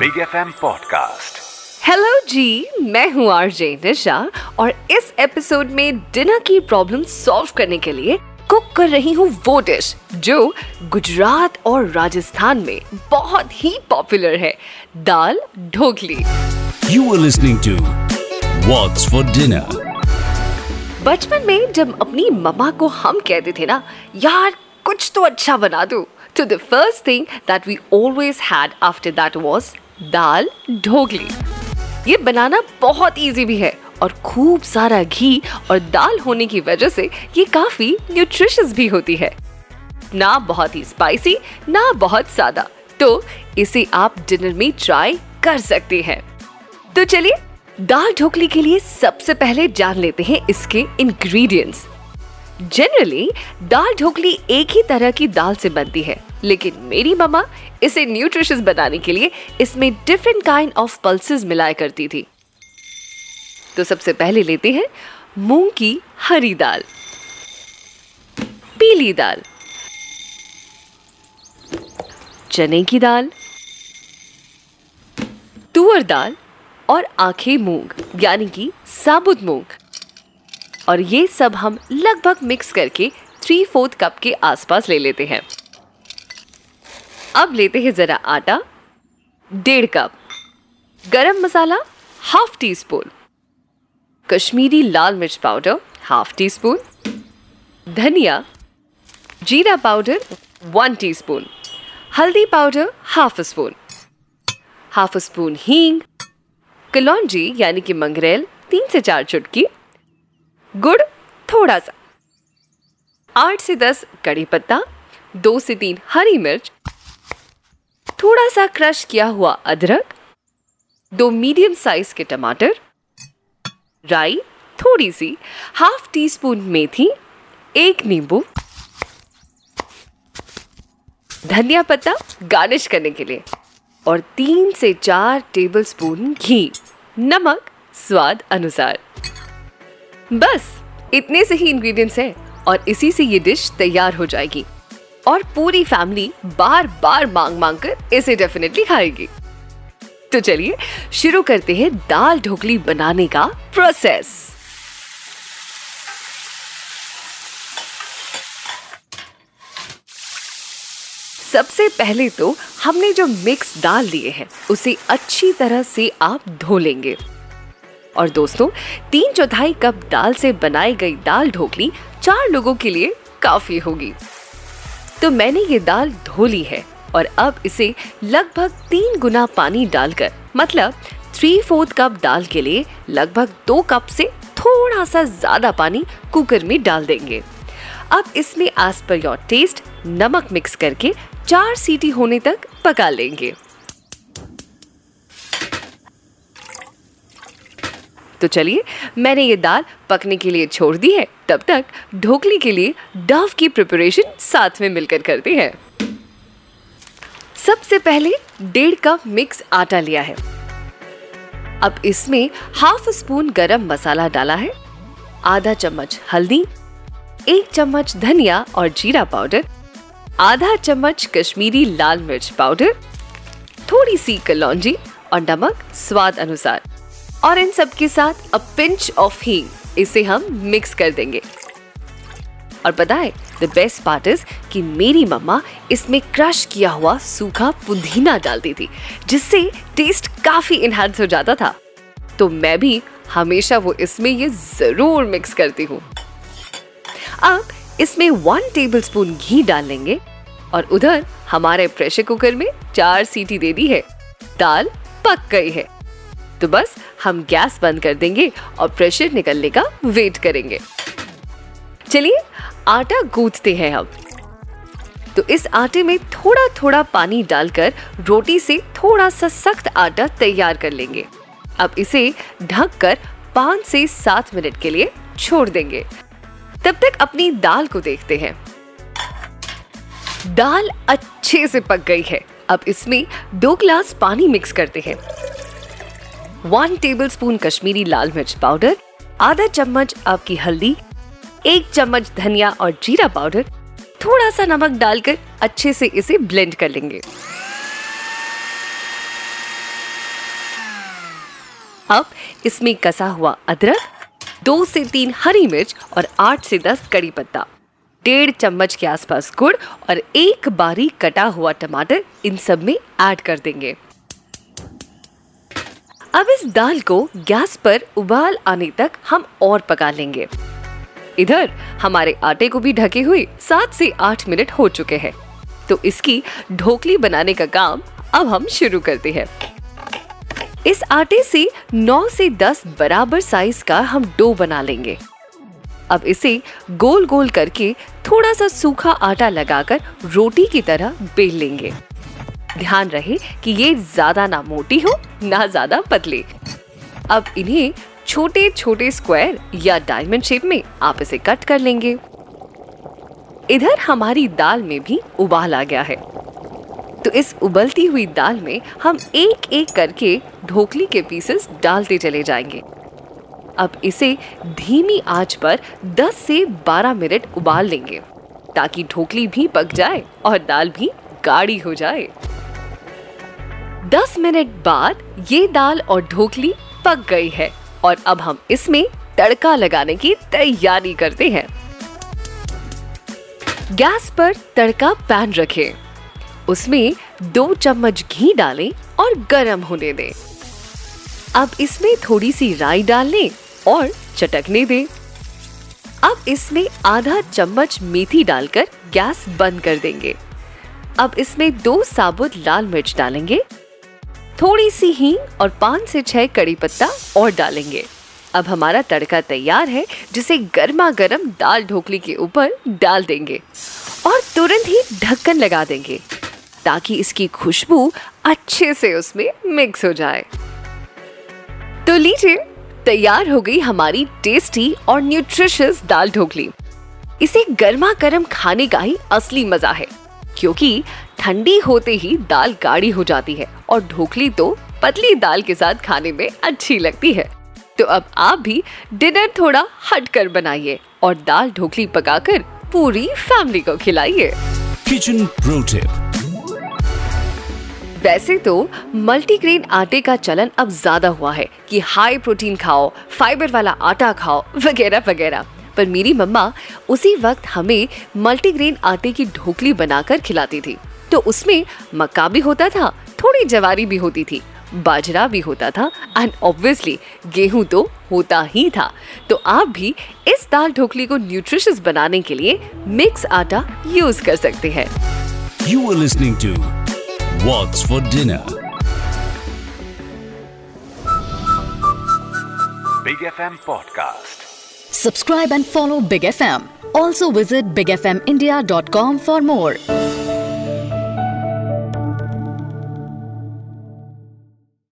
Big F M podcast hello जी मैं हूँ RJ निशा और इस एपिसोड में डिनर की प्रॉब्लम सॉल्व करने के लिए कुक कर रही हूँ वो डिश जो गुजरात और राजस्थान में बहुत ही पॉपुलर है dal dhokli. You are listening to What's for dinner बचपन में जब अपनी मम्मा को हम कहते थे ना यार कुछ तो अच्छा बना दो। तो the first thing that we always had after that was dal, dhokli. ये बनाना बहुत इजी भी है और खूब सारा घी और दाल होने की वजह से ये काफ़ी न्यूट्रिशियस भी होती है। ना बहुत ही स्पाइसी ना बहुत सादा। तो इसे आप डिनर में ट्राई कर सकते हैं। तो चलिए, दाल, ढोकली के लिए सबसे पहले जान लेते हैं इसके इंग्रेडिएंट्स जनरली दाल ढोकली एक ही तरह की दाल से बनती है। लेकिन मेरी मम्मा इसे न्यूट्रिशियस बनाने के लिए इसमें डिफरेंट काइंड ऑफ़ पल्सेस मिलाया करती थी। तो सबसे पहले लेते हैं मूंग की हरी दाल। पीली दाल। चने की दाल। तुअर दाल और आँखें मूंग, यानी कि साबुत मूंग। और ये सब हम लगभग मिक्स करके थ्री फोर्थ कप के आसपास ले लेते हैं। अब लेते हैं जरा आटा, डेढ़ cup garam masala half teaspoon Kashmiri लाल मिर्च पाउडर हाफ़ टी स्पून धनिया, जीरा पाउडर वन टी स्पून हल्दी powder half spoon half spoon हींग, कलौजी यानी कि मंगरेल, तीन से चार चुटकी गुड़ थोड़ा सा। आठ से दस कड़ी पत्ता, दो से तीन हरी मिर्च, थोड़ा सा क्रश किया हुआ अदरक, दो मीडियम साइज़ के टमाटर, राई, थोड़ी सी हाफ़ टी स्पून मेथी, एक नींबू, धनिया पत्ता गार्निश करने के लिए और तीन से चार टेबलस्पून घी। नमक स्वाद अनुसार। बस, इतने से ही इंग्रेडिएंट्स हैं और इसी से ये डिश तैयार हो जाएगी। और पूरी फैमिली बार बार मांग मांग कर इसे डेफिनेटली खाएगी। तो चलिए, शुरू करते हैं दाल ढोकली बनाने का प्रोसेस सबसे पहले तो हमने जो मिक्स दाल लिए हैं, उसे अच्छी तरह से आप धो लेंगे। और दोस्तों, तीन चौथाई कप दाल से बनाई गई दाल ढोकली चार लोगों के लिए काफ़ी होगी। तो मैंने ये दाल धो ली है और अब इसे लगभग तीन गुना पानी डालकर मतलब थ्री फोर्थ कप दाल के लिए लगभग दो कप से थोड़ा सा ज़्यादा पानी कुकर में डाल देंगे। अब इसमें एज पर योर टेस्ट नमक मिक्स करके चार सीटी होने तक पका लेंगे। तो चलिए, मैंने ये दाल पकने के लिए छोड़ दी है, तब तक ढोकली के लिए डव की प्रिपरेशन साथ में मिलकर करते हैं। सबसे पहले डेढ़ कप मिक्स आटा लिया है। अब इसमें हाफ़ स्पून गरम मसाला डाला है, आधा चम्मच हल्दी, एक चम्मच धनिया और जीरा पाउडर, आधा चम्मच कश्मीरी लाल मिर्च पाउडर, थोड़ी सी कलौजी और नमक स्वाद अनुसार। और इन सब के साथ अ पिंच ऑफ़ हींग इसे हम मिक्स कर देंगे। और पता है द बेस्ट पार्ट इज़ कि मेरी मम्मा इसमें क्रश किया हुआ सूखा पुदीना डालती थी, जिससे टेस्ट काफ़ी इनहेंस हो जाता था। तो मैं भी हमेशा वो इसमें ये ज़रूर मिक्स करती हूँ। अब इसमें वन टेबलस्पून घी डाल लेंगे और उधर हमारे प्रेशर कुकर में चार सीटी दे दी है। दाल पक गई है। तो बस, हम गैस बंद कर देंगे और प्रेशर निकलने का वेट करेंगे। चलिए, आटा गूंथते हैं हम तो इस आटे में थोड़ा थोड़ा पानी डालकर रोटी से थोड़ा सा सख्त आटा तैयार कर लेंगे। अब इसे ढककर पाँच से सात मिनट के लिए छोड़ देंगे। तब तक अपनी दाल को देखते हैं। दाल अच्छे से पक गई है। अब इसमें दो ग्लास पानी मिक्स करते हैं। वन टेबल स्पून कश्मीरी लाल मिर्च पाउडर आधा चम्मच आपकी हल्दी एक चम्मच धनिया और जीरा पाउडर थोड़ा सा नमक डालकर अच्छे से इसे ब्लेंड कर लेंगे अब इसमें कसा हुआ अदरक दो से तीन हरी मिर्च और आठ से दस कड़ी पत्ता डेढ़ चम्मच के आसपास गुड़ और एक बारीक कटा हुआ टमाटर इन सब में ऐड कर देंगे अब इस दाल को गैस पर उबाल आने तक हम और पका लेंगे। इधर, हमारे आटे को भी ढके हुए सात से आठ मिनट हो चुके हैं। तो इसकी ढोकली बनाने का काम अब हम शुरू करते हैं। इस आटे से 9 से 10 बराबर साइज़ का हम डो बना लेंगे। अब इसे गोल गोल करके थोड़ा सा सूखा आटा लगाकर रोटी की तरह बेल लेंगे। ध्यान रहे कि ये ज़्यादा ना मोटी हो, ना ज़्यादा पतली। अब इन्हें छोटे छोटे स्क्वायर या डायमंड शेप में आप इसे कट कर लेंगे। इधर हमारी दाल में भी उबाल आ गया है। तो इस उबलती हुई दाल में हम एक एक करके ढोकली के पीसेस डालते चले जाएँगे। अब इसे धीमी आँच पर 10 से 12 मिनट उबाल लेंगे, ताकि ढोकली भी पक जाए और दाल भी गाढ़ी हो जाए। 10 मिनट बाद ये दाल और ढोकली पक गई है और अब हम इसमें तड़का लगाने की तैयारी करते हैं। गैस पर तड़का पैन रखें। उसमें दो चम्मच घी डालें और गरम होने दें। अब इसमें थोड़ी सी राई डाल लें और चटकने दें। अब इसमें आधा चम्मच मेथी डालकर गैस बंद कर देंगे। अब इसमें दो साबुत लाल मिर्च डालेंगे थोड़ी सी हींग और पाँच से छह कड़ी पत्ता और डालेंगे। अब हमारा तड़का तैयार है, जिसे गर्मा गर्म दाल ढोकली के ऊपर डाल देंगे और तुरंत ही ढक्कन लगा देंगे, ताकि इसकी खुशबू अच्छे से उसमें मिक्स हो जाए। तो लीजिए, तैयार हो गई हमारी टेस्टी और न्यूट्रिशियस दाल ढोकली। इसे गर्मा गर्म खाने का ही असली मज़ा है, क्योंकि ठंडी होते ही दाल गाढ़ी हो जाती है और ढोकली तो पतली दाल के साथ खाने में अच्छी लगती है। तो अब आप भी डिनर थोड़ा हट कर बनाइए और दाल ढोकली पकाकर पूरी फैमिली को खिलाइए। Pro Tip वैसे तो मल्टीग्रेन आटे का चलन अब ज़्यादा हुआ है कि हाई प्रोटीन खाओ फाइबर वाला आटा खाओ वगैरह वगैरह। पर मेरी मम्मा उसी वक्त हमें मल्टीग्रेन आटे की ढोकली बनाकर खिलाती थी। तो उसमें मक्का भी होता था थोड़ी जवारी भी होती थी बाजरा भी होता था एंड ऑब्वियसली गेहूँ तो होता ही था। तो आप भी इस दाल ढोकली को न्यूट्रिशियस बनाने के लिए मिक्स आटा यूज़ कर सकते हैं। You are listening to what's for dinner big FM podcast subscribe and follow big F M also visit com for more